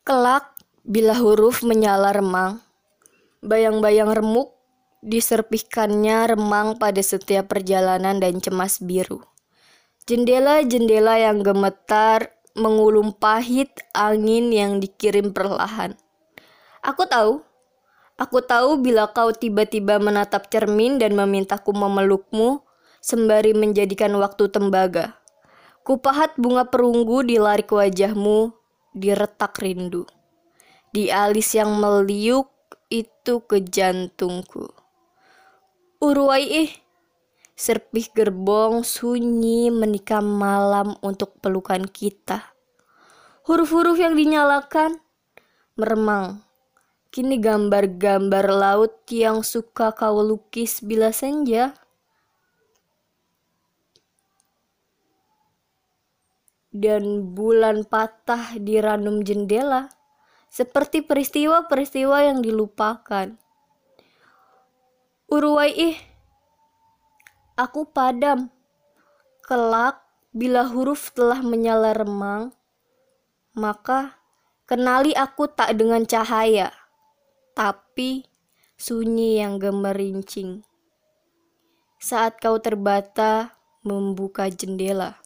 Kelak, bila huruf menyala remang, bayang-bayang remuk diserpihkannya remang pada setiap perjalanan dan cemas biru. Jendela-jendela yang gemetar mengulum pahit angin yang dikirim perlahan. Aku tahu, aku tahu bila kau tiba-tiba menatap cermin dan memintaku memelukmu, sembari menjadikan waktu tembaga. Kupahat bunga perunggu di larik wajahmu, di retak rindu. Di alis yang meliuk itu ke jantungku. Uruai ih, serpih gerbong sunyi menikam malam untuk pelukan kita. Huruf-huruf yang dinyalakan meremang. Kini gambar-gambar laut yang suka kau lukis bila senja. Dan bulan patah di ranum jendela, seperti peristiwa-peristiwa yang dilupakan. Uruai ih, aku padam. Kelak, bila huruf telah menyala remang, maka kenali aku tak dengan cahaya, tapi sunyi yang gemerincing. Saat kau terbata membuka jendela.